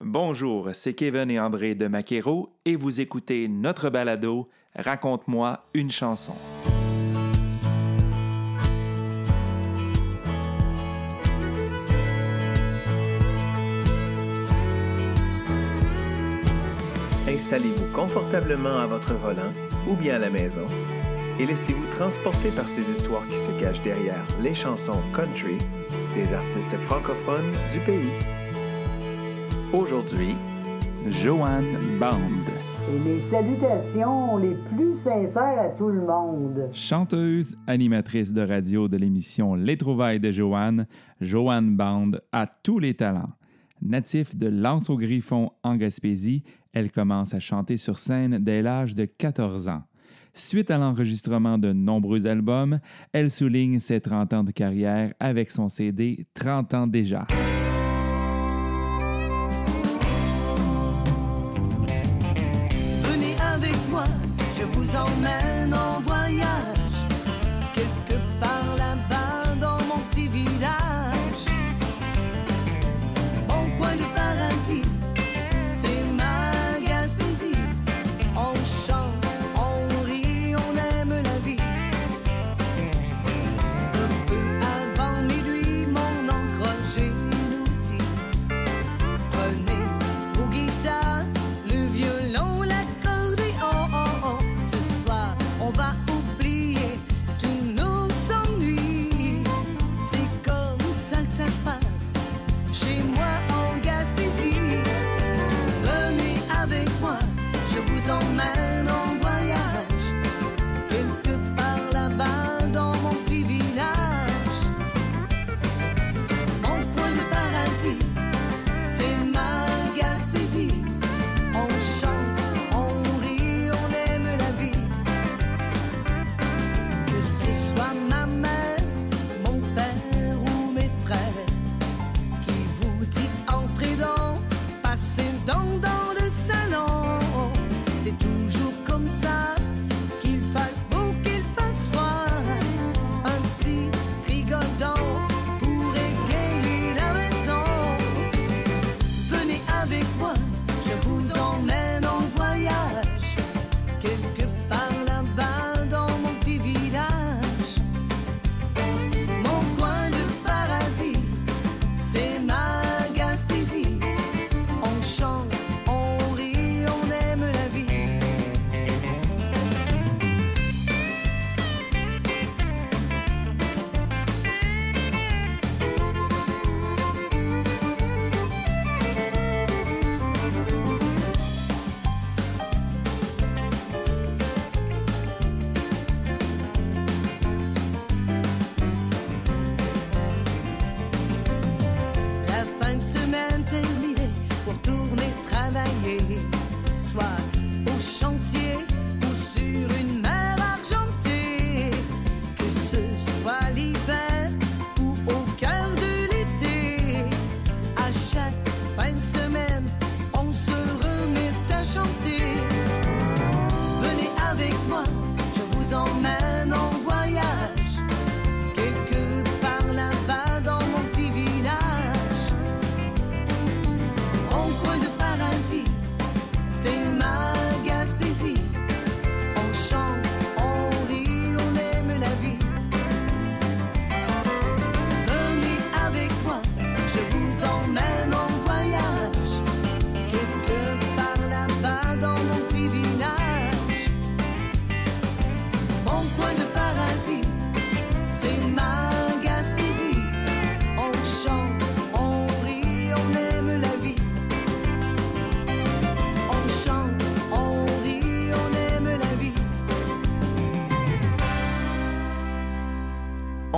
Bonjour, c'est Kevin et André de Maquero et vous écoutez notre balado Raconte-moi une chanson. Installez-vous confortablement à votre volant ou bien à la maison et laissez-vous transporter par ces histoires qui se cachent derrière les chansons country des artistes francophones du pays. Aujourd'hui, Joanne Band, Et mes salutations les plus sincères à tout le monde. chanteuse, animatrice de radio de l'émission Les Trouvailles de Joanne, Joanne Band a tous les talents. Natif de Lance au Griffon en Gaspésie, elle commence à chanter sur scène dès l'âge de 14 ans. Suite à l'enregistrement de nombreux albums, elle souligne ses 30 ans de carrière avec son CD 30 ans déjà. Je vous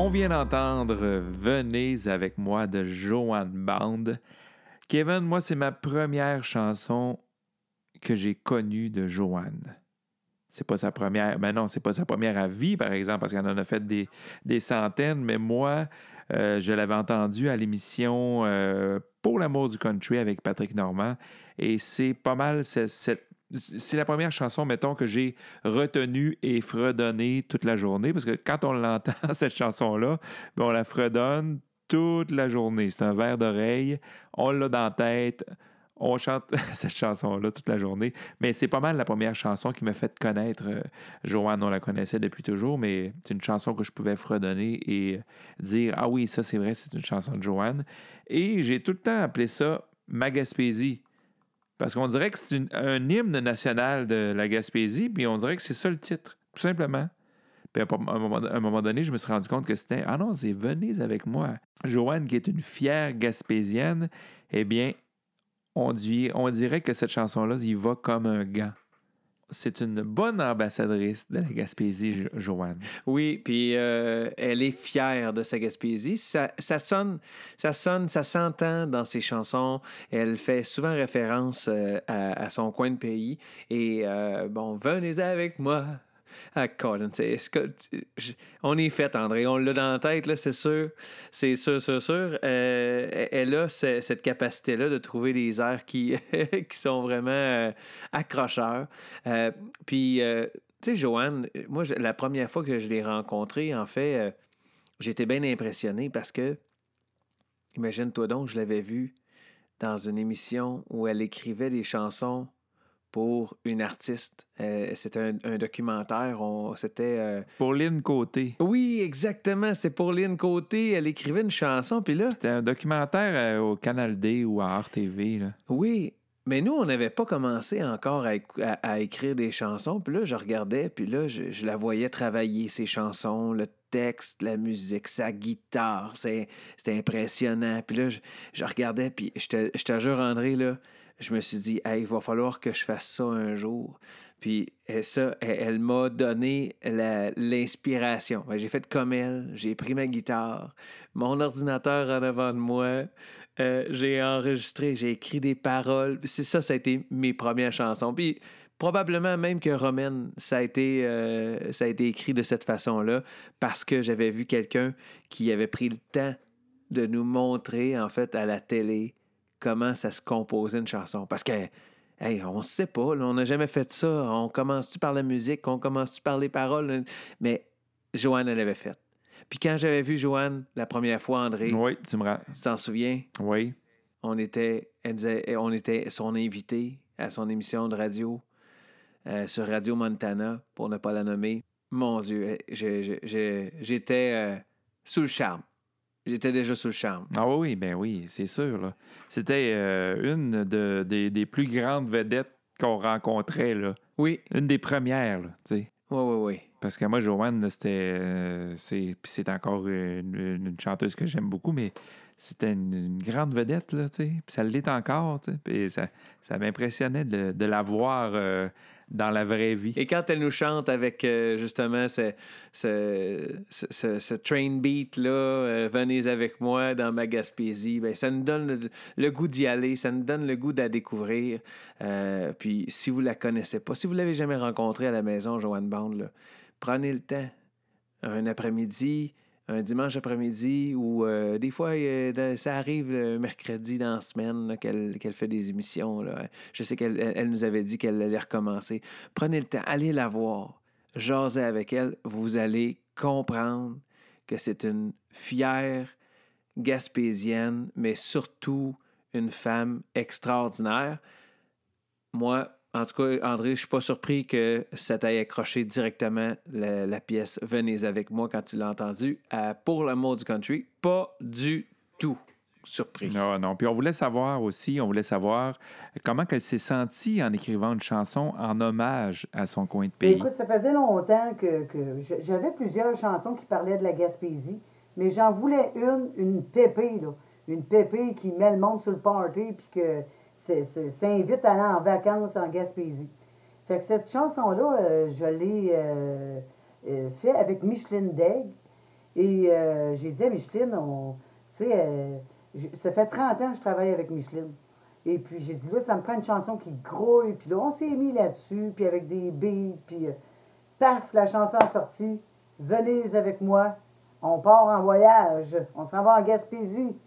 On vient d'entendre Venez avec moi de Joanne Band. Kevin, moi, c'est ma première chanson que j'ai connue de Joanne. C'est pas sa première, ben non, c'est pas sa première à vie, par exemple, parce qu'elle en a fait des, centaines, mais moi, euh, je l'avais entendue à l'émission euh, Pour l'amour du country avec Patrick Normand, et c'est pas mal ce- cette c'est la première chanson, mettons, que j'ai retenue et fredonnée toute la journée, parce que quand on l'entend, cette chanson-là, ben, on la fredonne toute la journée. C'est un verre d'oreille, on l'a dans la tête, on chante cette chanson-là toute la journée. Mais c'est pas mal la première chanson qui m'a fait connaître euh, Joanne. On la connaissait depuis toujours, mais c'est une chanson que je pouvais fredonner et dire Ah oui, ça c'est vrai, c'est une chanson de Joanne. Et j'ai tout le temps appelé ça Ma Gaspésie. Parce qu'on dirait que c'est un hymne national de la Gaspésie, puis on dirait que c'est ça le titre, tout simplement. Puis à un moment, donné, je me suis rendu compte que c'était Ah non, c'est Venez avec moi. Joanne, qui est une fière Gaspésienne, eh bien, on, on dirait que cette chanson-là, il va comme un gant. C'est une bonne ambassadrice de la Gaspésie, Jo- Joanne. Oui, puis euh, elle est fière de sa Gaspésie. Ça, ça sonne, ça sonne, ça s'entend dans ses chansons. Elle fait souvent référence euh, à, à son coin de pays. Et euh, bon, venez avec moi. Ah, Colin, on est fait, André. On l'a dans la tête, c'est sûr. C'est sûr, sûr, sûr. Euh, elle a ce- cette capacité-là de trouver des airs qui, sont vraiment euh, accrocheurs. Euh, puis, tu sais, Joanne, moi, la première fois que je l'ai rencontrée, en fait, j'étais bien impressionné parce que, imagine-toi donc, je l'avais vue dans une émission où elle écrivait des chansons pour une artiste. Euh, c'était un, un documentaire. On, c'était. euh, Pauline Côté. Oui, exactement. C'est pour Lynn Côté. Elle écrivait une chanson. Puis là, C'était un documentaire euh, au Canal D ou à RTV. Là. Oui, mais nous, on n'avait pas commencé encore à, écou- à- à écrire des chansons. Puis là, je regardais, puis là, je, je la voyais travailler ses chansons, le texte, la musique, sa guitare. C'est- C'était impressionnant. Puis là, je, je regardais, puis je te, je te jure, André, là, je me suis dit, hey, il va falloir que je fasse ça un jour. Puis euh, ça, elle, elle m'a donné l'inspiration. Ben, j'ai fait comme elle, j'ai pris ma guitare, mon ordinateur en avant de moi, euh, j'ai enregistré, j'ai écrit des paroles. C'est ça, ça a été mes premières chansons. Puis probablement même que Romaine, ça a été, euh, ça a été écrit de cette façon-là parce que j'avais vu quelqu'un qui avait pris le temps de nous montrer, en fait, à la télé comment ça se composait une chanson. Parce que, hey, on ne sait pas, là, on n'a jamais fait ça. On commence-tu par la musique, on commence-tu par les paroles? Mais Joanne, elle avait fait. Puis quand j'avais vu Joanne la première fois, André, Oui, tu me ra- tu t'en souviens? Oui. On était, elle disait- on était son invité à son émission de radio euh, sur Radio Montana, pour ne pas la nommer. Mon Dieu, je- j'étais euh, sous le charme. J'étais déjà sous le charme. Ah oui, ben oui, c'est sûr. là. C'était euh, une de- des, des plus grandes vedettes qu'on rencontrait. Là. Oui, Une des premières, tu sais. oui, oui, oui. Parce que moi, Joanne, c'était. euh, c'est, puis c'est encore une, une chanteuse que j'aime beaucoup, mais c'était une, une grande vedette, là, tu sais. Puis ça l'est encore, tu sais. Puis ça, ça m'impressionnait de, de la voir euh, dans la vraie vie. Et quand elle nous chante avec euh, justement ce, ce, ce, train beat là, euh, venez avec moi dans ma Gaspésie, ben, ça nous donne le, goût d'y aller, ça nous donne le goût de découvrir. Euh, puis si vous la connaissez pas, si vous l'avez jamais rencontrée à la maison, Joanne Bond, prenez le temps, un après-midi. Un dimanche après-midi ou euh, des fois, ça arrive le mercredi dans la semaine qu'elle qu'elle fait des émissions. Je sais qu'elle elle- elle nous avait dit qu'elle allait recommencer. Prenez le temps, allez la voir, jasez avec elle. Vous allez comprendre que c'est une fière gaspésienne, mais surtout une femme extraordinaire. Moi, en tout cas, André, je suis pas surpris que ça t'aille accroché directement la, la pièce Venez avec moi quand tu l'as entendue à Pour l'amour du country. Pas du tout surpris. Non, non. Puis on voulait savoir aussi, on voulait savoir comment elle s'est sentie en écrivant une chanson en hommage à son coin de Ben, pays. écoute, ça faisait longtemps que, que j'avais plusieurs chansons qui parlaient de la Gaspésie, mais j'en voulais une, une pépée, là. Une pépée qui met le monde sur le party, puis que ça invite à aller en vacances en Gaspésie. Fait que cette chanson-là, euh, je l'ai euh, euh, fait avec Micheline Degg. Et euh, j'ai dit à Micheline, on, tu sais, euh, j- ça fait 30 ans que je travaille avec Micheline. Et puis j'ai dit, là, ça me prend une chanson qui grouille. Puis là, on s'est mis là-dessus, puis avec des beats, puis paf, la chanson est sortie. Venez avec moi, on part en voyage, on s'en va en Gaspésie.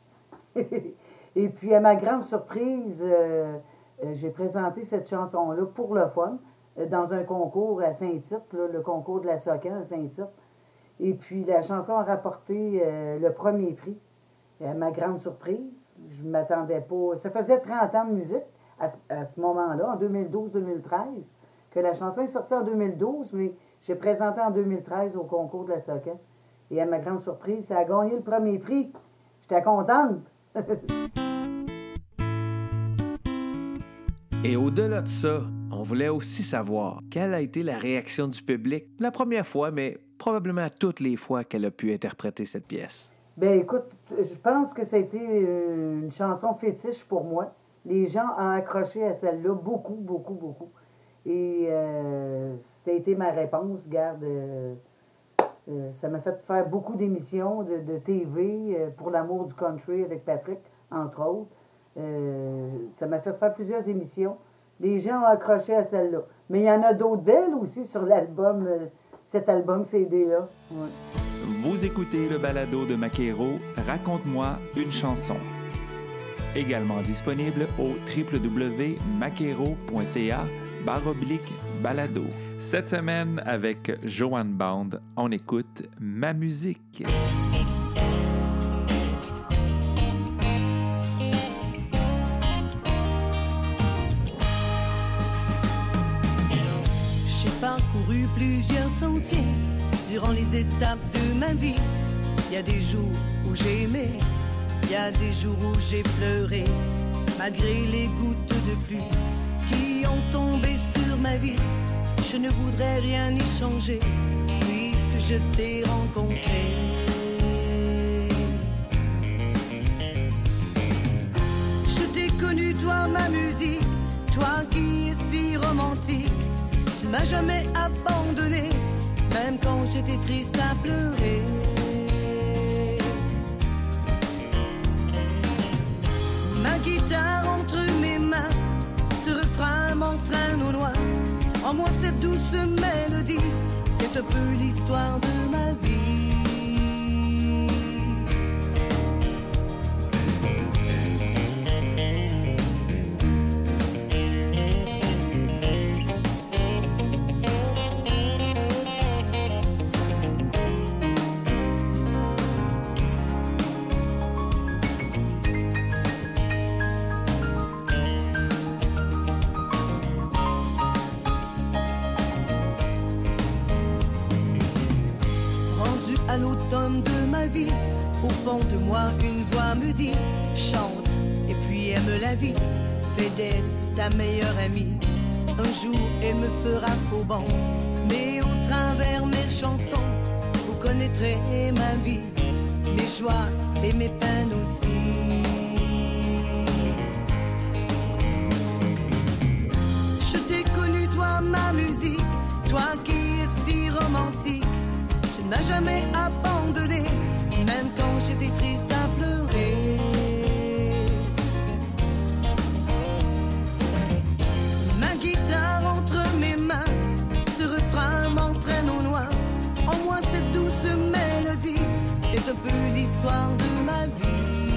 Et puis, à ma grande surprise, euh, euh, j'ai présenté cette chanson-là pour le fun euh, dans un concours à Saint-Tite, le concours de la Socan à Saint-Tite. Et puis, la chanson a rapporté le premier prix. À ma grande surprise, je ne m'attendais pas. Ça faisait 30 ans de musique à, ce- ce moment-là, en 2012-2013, que la chanson est sortie en 2012, mais j'ai présenté en 2013 au concours de la SOCAN. Et à ma grande surprise, ça a gagné le premier prix. J'étais contente. Et au-delà de ça, on voulait aussi savoir quelle a été la réaction du public la première fois, mais probablement toutes les fois qu'elle a pu interpréter cette pièce. Ben écoute, je pense que ça a été euh, une chanson fétiche pour moi. Les gens ont accroché à celle-là beaucoup, beaucoup, beaucoup. Et euh, ça a été ma réponse. Garde, euh, ça m'a fait faire beaucoup d'émissions de, TV pour l'amour du country avec Patrick, entre autres. Euh, ça m'a fait faire plusieurs émissions. Les gens ont accroché à celle-là. Mais il y en a d'autres belles aussi sur l'album, euh, cet album CD-là. Vous écoutez le balado de Maquero, Raconte-moi une chanson. Également disponible au www.maquero.ca baroblique balado. Cette semaine, avec Joanne Band, on écoute Ma musique. Plusieurs sentiers durant les étapes de ma vie. Il y a des jours où j'ai aimé, il y a des jours où j'ai pleuré, malgré les gouttes de pluie qui ont tombé sur ma vie. Je ne voudrais rien y changer puisque je t'ai rencontré. M'as jamais abandonné, même quand j'étais triste à pleurer. Ma guitare entre mes mains, ce refrain m'entraîne au loin. En moi cette douce mélodie, c'est un peu l'histoire de ma vie. À l'automne de ma vie, au fond de moi une voix me dit chante et puis aime la vie, fais d'elle ta meilleure amie. Un jour elle me fera faux mais au travers mes chansons, vous connaîtrez ma vie, mes joies et mes peines aussi. Je t'ai connu, toi, ma musique, toi qui es si romantique. M'as jamais abandonné, même quand j'étais triste à pleurer. Ma guitare entre mes mains, ce refrain m'entraîne au loin. En moi, cette douce mélodie, c'est un peu l'histoire de ma vie.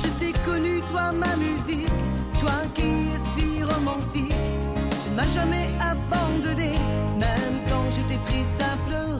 Je t'ai connu, toi, ma musique, toi qui es si romantique. M'as jamais abandonné, même quand j'étais triste à pleurer.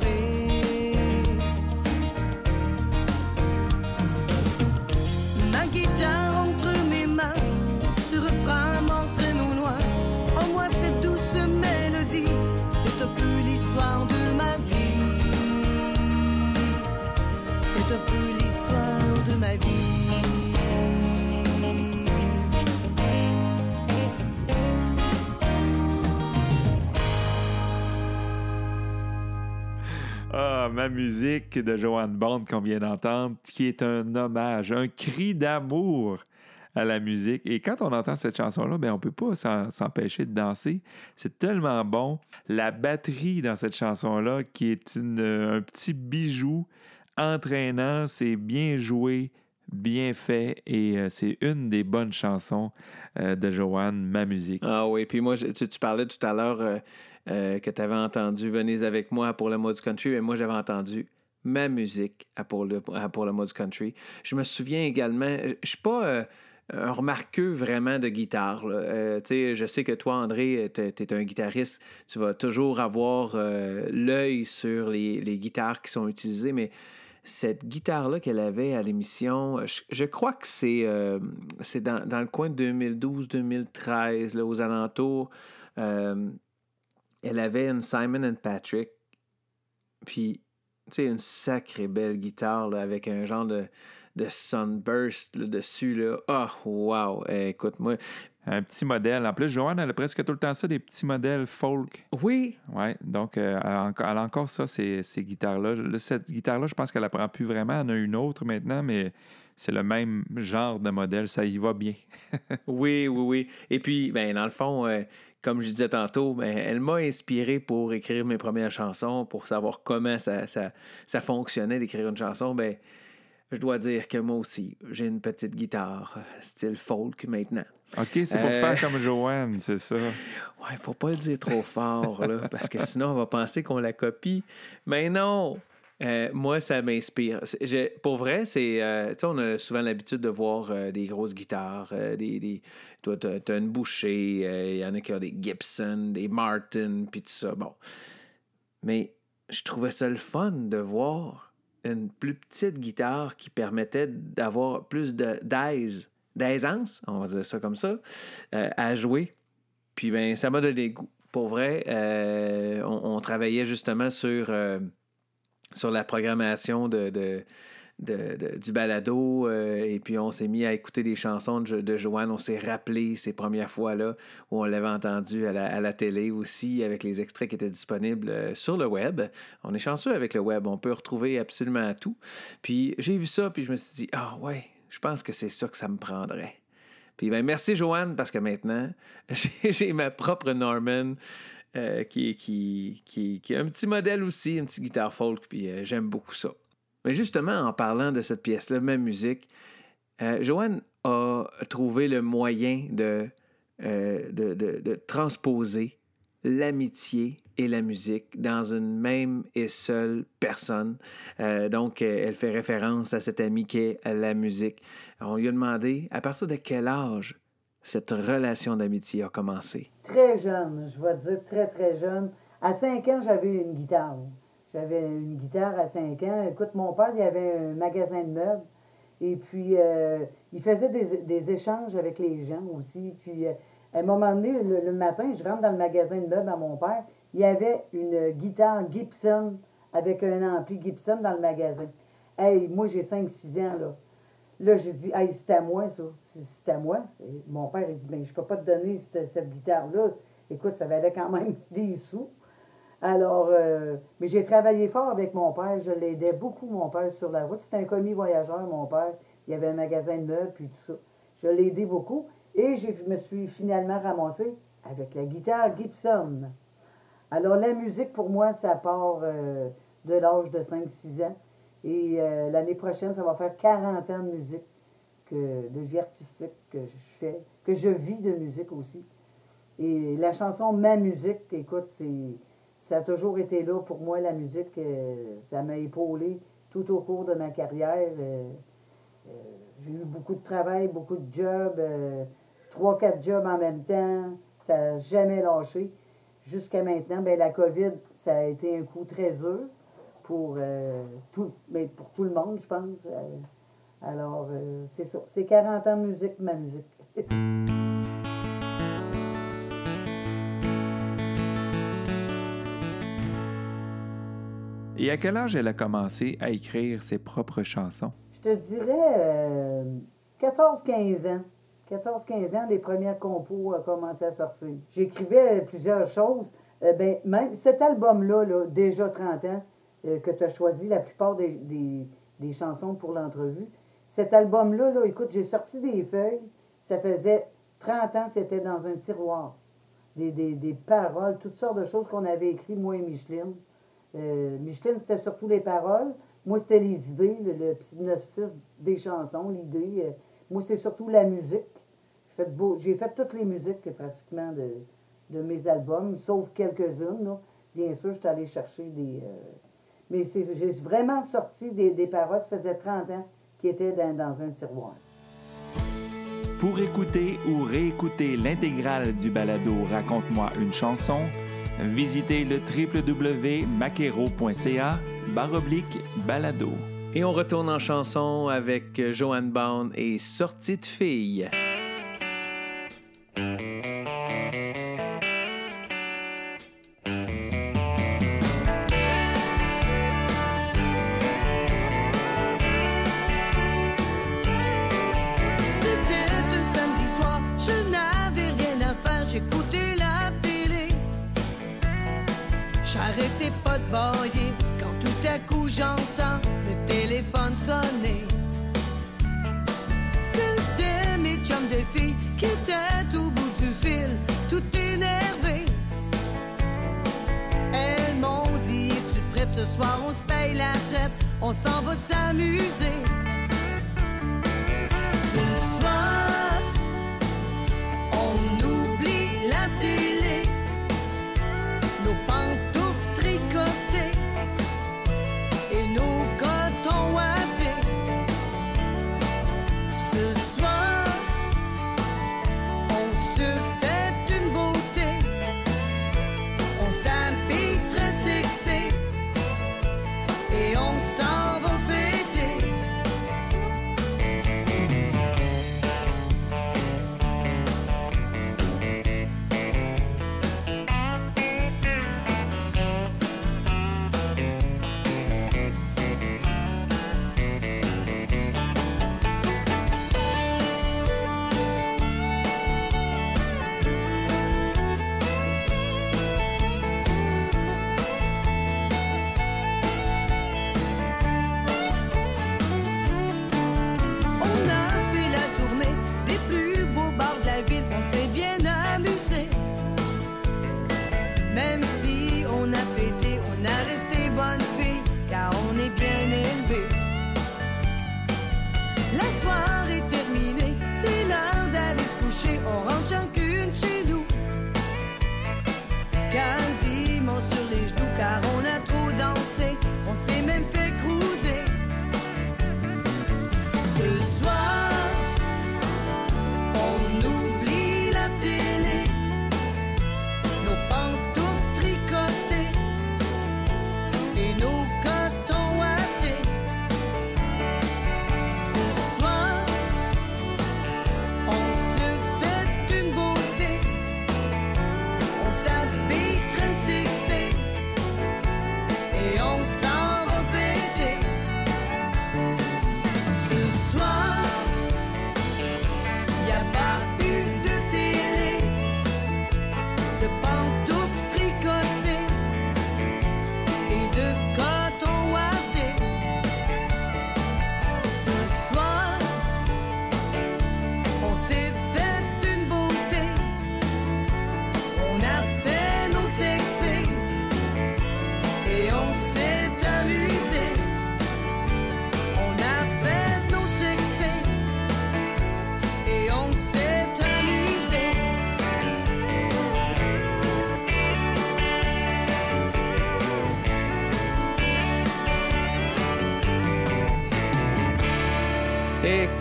Ma musique de Joanne Bond qu'on vient d'entendre, qui est un hommage, un cri d'amour à la musique. Et quand on entend cette chanson-là, ben, on ne peut pas s'empêcher de danser. C'est tellement bon. La batterie dans cette chanson-là, qui est un petit bijou entraînant, c'est bien joué, bien fait, et euh, c'est une des bonnes chansons euh, de Joanne, ma musique. Ah oui, puis moi, tu parlais tout à l'heure euh, euh, que tu avais entendu Venez avec moi pour le mode country, mais moi, j'avais entendu ma musique pour le, pour le mode country. Je me souviens également, je ne suis pas euh, un remarqueux vraiment de guitare. Euh, je sais que toi, André, tu es, un guitariste, tu vas toujours avoir euh, l'œil sur les, les guitares qui sont utilisées, mais cette guitare-là qu'elle avait à l'émission, je, je crois que c'est euh, dans, dans le coin de 2012-2013, là, aux alentours. Elle avait une Simon and Patrick, puis, tu sais, une sacrée belle guitare là, avec un genre de, de sunburst là, dessus. Là. Oh, wow! Eh, écoute, moi, Un petit modèle. En plus, Joanne, elle a presque tout le temps ça, des petits modèles folk. oui, Ouais, donc euh, elle, a encore, ça, ces, ces guitares-là. Là, Cette guitare-là, je pense qu'elle apprend plus vraiment. Elle en a une autre maintenant, mais c'est le même genre de modèle. Ça y va bien. Oui, oui, oui. Et puis, ben, dans le fond, euh, comme je disais tantôt, ben, elle m'a inspiré pour écrire mes premières chansons, pour savoir comment ça, ça, ça fonctionnait d'écrire une chanson. Ben, je dois dire que moi aussi, j'ai une petite guitare, euh, style folk maintenant. OK, c'est pour Euh. faire comme Joanne, c'est ça. Ouais, faut pas le dire trop fort, là, parce que sinon, on va penser qu'on la copie. Mais non! Euh, moi, ça m'inspire. Pour vrai, c'est. euh, on a souvent l'habitude de voir euh, des grosses guitares. euh, des, des- toi, t'as as une bouchée. Il y en a qui ont des Gibson, des Martin, puis tout ça. Bon. Mais je trouvais ça le fun de voir une plus petite guitare qui permettait d'avoir plus d'aise, d'aisance, on va dire ça comme ça, à jouer. Puis ben, ça m'a donné goût. Pour vrai, on, travaillait justement sur, sur la programmation de, de- de- du balado euh, et puis on s'est mis à écouter des chansons de, de Joanne. On s'est rappelé ces premières fois-là où on l'avait entendu à la, à la télé aussi avec les extraits qui étaient disponibles euh, sur le web. On est chanceux avec le web. On peut retrouver absolument tout. Puis j'ai vu ça puis je me suis dit, ah ouais, je pense que c'est ça que ça me prendrait. Puis ben, merci Joanne, parce que maintenant, j'ai ma propre Norman euh, qui, qui, qui, qui un petit modèle aussi, une petite guitare folk, puis euh, j'aime beaucoup ça. Mais justement, en parlant de cette pièce-là, ma musique, euh, Joanne a trouvé le moyen de, de, de- transposer l'amitié et la musique dans une même et seule personne. Donc, elle fait référence à cet ami qu'est la musique. On lui a demandé à partir de quel âge cette relation d'amitié a commencé. Très jeune, je vais dire très, très jeune. À 5 ans, j'avais une guitare. J'avais une guitare à 5 ans. Écoute, mon père, il avait un magasin de meubles. Et puis, euh, il faisait des, des échanges avec les gens aussi. Puis, euh, à un moment donné, le, le matin, je rentre dans le magasin de meubles à mon père. Il y avait une guitare Gibson avec un ampli Gibson dans le magasin. Hey, moi, j'ai 5-6 ans, là. Là, j'ai dit, hey, c'est à moi, ça. C'est à moi. Et mon père, il dit, ben, je peux pas te donner cette, cette guitare-là. Écoute, ça valait quand même des sous. Alors, euh, mais j'ai travaillé fort avec mon père. Je l'aidais beaucoup, mon père, sur la route. C'était un commis voyageur, mon père. Il avait un magasin de meubles, puis tout ça. Je l'ai aidé beaucoup. Et je me suis finalement ramassé avec la guitare Gibson. Alors, la musique, pour moi, ça part euh, de l'âge de 5-6 ans. Et euh, l'année prochaine, ça va faire 40 ans de musique, que, de vie artistique que je fais, que je vis de musique aussi. Et la chanson Ma musique, écoute, c'est, ça a toujours été là pour moi, la musique. euh, ça m'a épaulé tout au cours de ma carrière. euh, j'ai eu beaucoup de travail, beaucoup de jobs, trois, quatre jobs en même temps. Ça n'a jamais lâché. Jusqu'à maintenant, ben, la COVID, ça a été un coup très dur pour, euh, tout, mais pour tout le monde, je pense. Euh, alors, euh, c'est ça. C'est 40 ans de musique, ma musique. Et à quel âge elle a commencé à écrire ses propres chansons? Je te dirais euh, 14-15 ans. 14-15 ans, les premières compos ont commencé à sortir. J'écrivais plusieurs choses. Euh, ben, même cet album-là, là, déjà 30 ans, que tu as choisi la plupart des, des- des chansons pour l'entrevue, cet album-là, là, écoute, j'ai sorti des feuilles. Ça faisait 30 ans, c'était dans un tiroir. Des, des- des paroles, toutes sortes de choses qu'on avait écrites, moi et Micheline. Euh, Micheline, c'était surtout les paroles. Moi, c'était les idées, le, le synopsis des chansons, l'idée. Euh, moi, c'était surtout la musique. J'ai fait, beau- fait toutes les musiques euh, pratiquement de, de mes albums, sauf quelques-unes. Bien sûr, je suis allée chercher des. euh, mais c'est- j'ai vraiment sorti des, des paroles, ça faisait 30 ans, qui étaient dans, dans un tiroir. Pour écouter ou réécouter l'intégrale du balado Raconte-moi une chanson, visitez le www.maquero.ca baroblique balado. Et on retourne en chanson avec Joanne Bond et Sortie de fille. Ce soir, on se paye la traite, on s'en va s'amuser.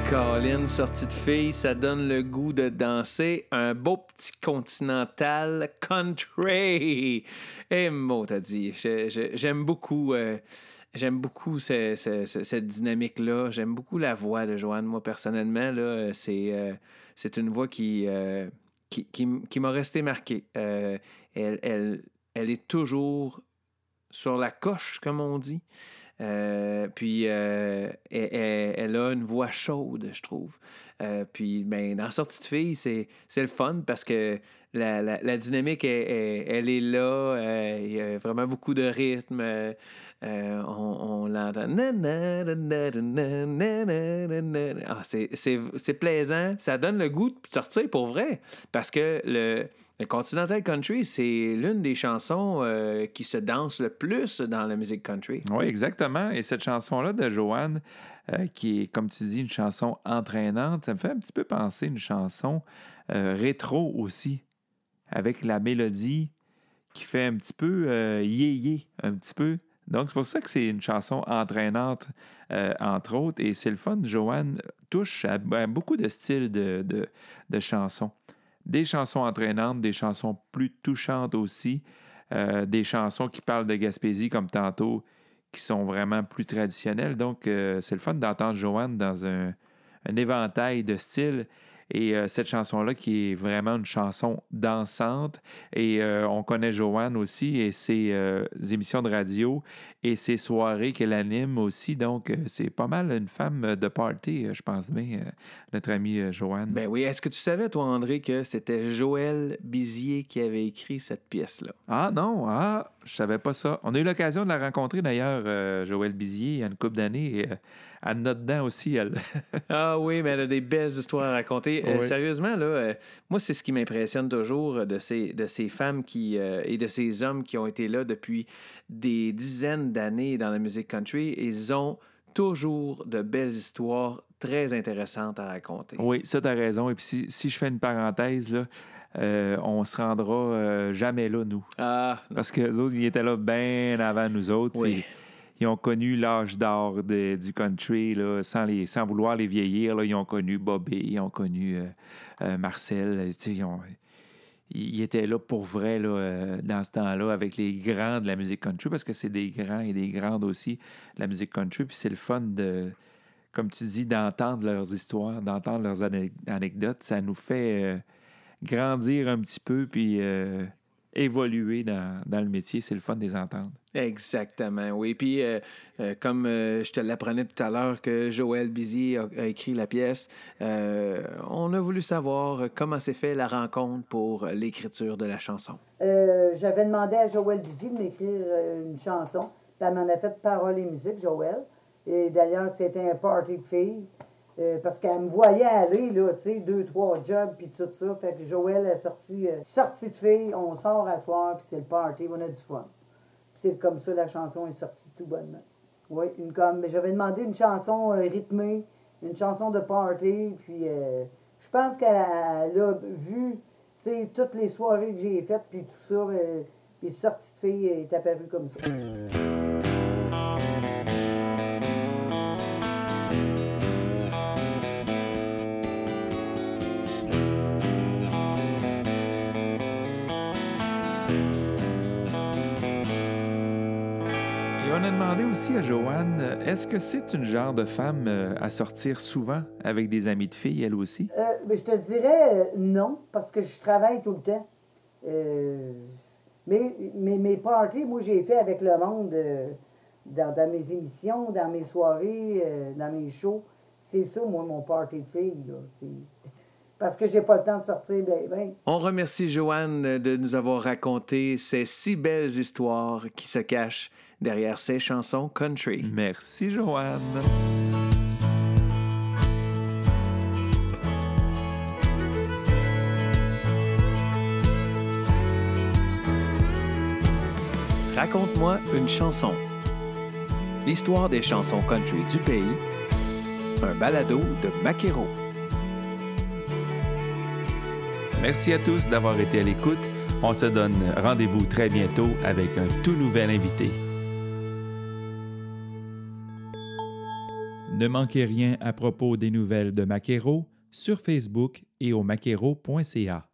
Colin, sortie de fille, ça donne le goût de danser un beau petit continental country. Et mot, t'as dit, j'aime beaucoup, euh, beaucoup ce- ce- ce- cette dynamique-là. J'aime beaucoup la voix de Joanne, moi personnellement. Euh, c'est, une voix qui, euh, qui, qui qui m'a resté marquée. Elle, elle, elle est toujours sur la coche, comme on dit. Euh, puis euh, elle, a une voix chaude, je trouve. Euh, puis ben, dans Sortie de fille, c'est, le fun parce que la, la- dynamique, elle est là. euh, il y a vraiment beaucoup de rythme. Euh, on, l'entend. Ah, c'est plaisant. Ça donne le goût de sortir pour vrai. Parce que le, Continental Country, c'est l'une des chansons euh, qui se danse le plus dans la musique country. Oui, exactement. Et cette chanson-là de Joanne, euh, qui est, comme tu dis, une chanson entraînante, ça me fait un petit peu penser à une chanson rétro aussi, avec la mélodie qui fait un petit peu yé-yé, un petit peu. Donc, c'est pour ça que c'est une chanson entraînante, euh, entre autres. Et c'est le fun. Joanne touche à, beaucoup de styles de, chansons. Des chansons entraînantes, des chansons plus touchantes aussi, euh, des chansons qui parlent de Gaspésie, comme tantôt, qui sont vraiment plus traditionnelles. Donc, euh, c'est le fun d'entendre Joanne dans un éventail de styles. Et euh, cette chanson-là, qui est vraiment une chanson dansante. Et euh, on connaît Joanne aussi et ses euh, émissions de radio et ses soirées qu'elle anime aussi. Donc, c'est pas mal une femme de party, je pense bien, notre amie Joanne. Ben oui, est-ce que tu savais, toi, André, que c'était Joël Bizier qui avait écrit cette pièce-là? Ah non, ah, je savais pas ça. On a eu l'occasion de la rencontrer d'ailleurs, Joël Bizier, il y a une couple d'années. Note dedans aussi, elle. Ah oui, mais elle a des belles histoires à raconter. Euh, sérieusement, là, euh, moi, c'est ce qui m'impressionne toujours de ces, de ces femmes qui, euh, et de ces hommes qui ont été là depuis des dizaines d'années dans la musique country. Ils ont toujours de belles histoires très intéressantes à raconter. Oui, ça, tu as raison. Et puis, si, si je fais une parenthèse, là, euh, on se rendra euh, jamais là, nous. Ah, Parce que les autres, ils étaient là bien avant nous autres. Oui. puis Ils ont connu l'âge d'or du country, sans, les, sans vouloir les vieillir. Ils ont connu Bobby, ils ont connu euh, euh, Marcel. sais, Ils, ont- ils étaient là pour vrai euh, dans ce temps-là avec les grands de la musique country parce que c'est des grands et des grandes aussi la musique country. Puis c'est le fun de, comme tu dis, d'entendre leurs histoires, d'entendre leurs ane- anecdotes. Ça nous fait euh, grandir un petit peu puis euh, évoluer dans, dans le métier. C'est le fun de les entendre. Exactement, oui. Puis, euh, euh, comme euh, je te l'apprenais tout à l'heure que Joël Bizier a, a écrit la pièce, euh, on a voulu savoir comment s'est fait la rencontre pour l'écriture de la chanson. Euh, J'avais demandé à Joël Bizy de m'écrire une chanson. Puis elle m'en a fait paroles et musique, Joël. Et d'ailleurs, c'était un party de filles. Euh, parce qu'elle me voyait aller, là, tu sais, deux, trois jobs, puis tout ça. Fait que Joël a sorti, euh, sortie de filles, on sort à soir, puis c'est le party, on a du fun. Puis c'est comme ça, la chanson est sortie tout bonnement. Oui, une comme, mais j'avais demandé une chanson euh, rythmée, une chanson de party, puis je pense qu'elle a, vu, tu sais, toutes les soirées que j'ai faites, puis tout ça, puis sortie de fille est apparue comme ça. Aussi à Joanne, est-ce que c'est une genre de femme euh, à sortir souvent avec des amis de filles, elle aussi? Euh, mais je te dirais euh, non, parce que je travaille tout le temps. Euh, mais, mais mes parties, moi, j'ai fait avec le monde euh, dans, dans mes émissions, dans mes soirées, euh, dans mes shows. C'est ça, moi, mon party de filles. Là. C'est- Parce que j'ai pas le temps de sortir ben, ben. On remercie Joanne de nous avoir raconté ces si belles histoires qui se cachent derrière ces chansons country. Merci, Joanne. Raconte-moi une chanson. L'histoire des chansons country du pays. Un balado de Maquero. Merci à tous d'avoir été à l'écoute. On se donne rendez-vous très bientôt avec un tout nouvel invité. Ne manquez rien à propos des nouvelles de Maquero sur Facebook et au maquero.ca.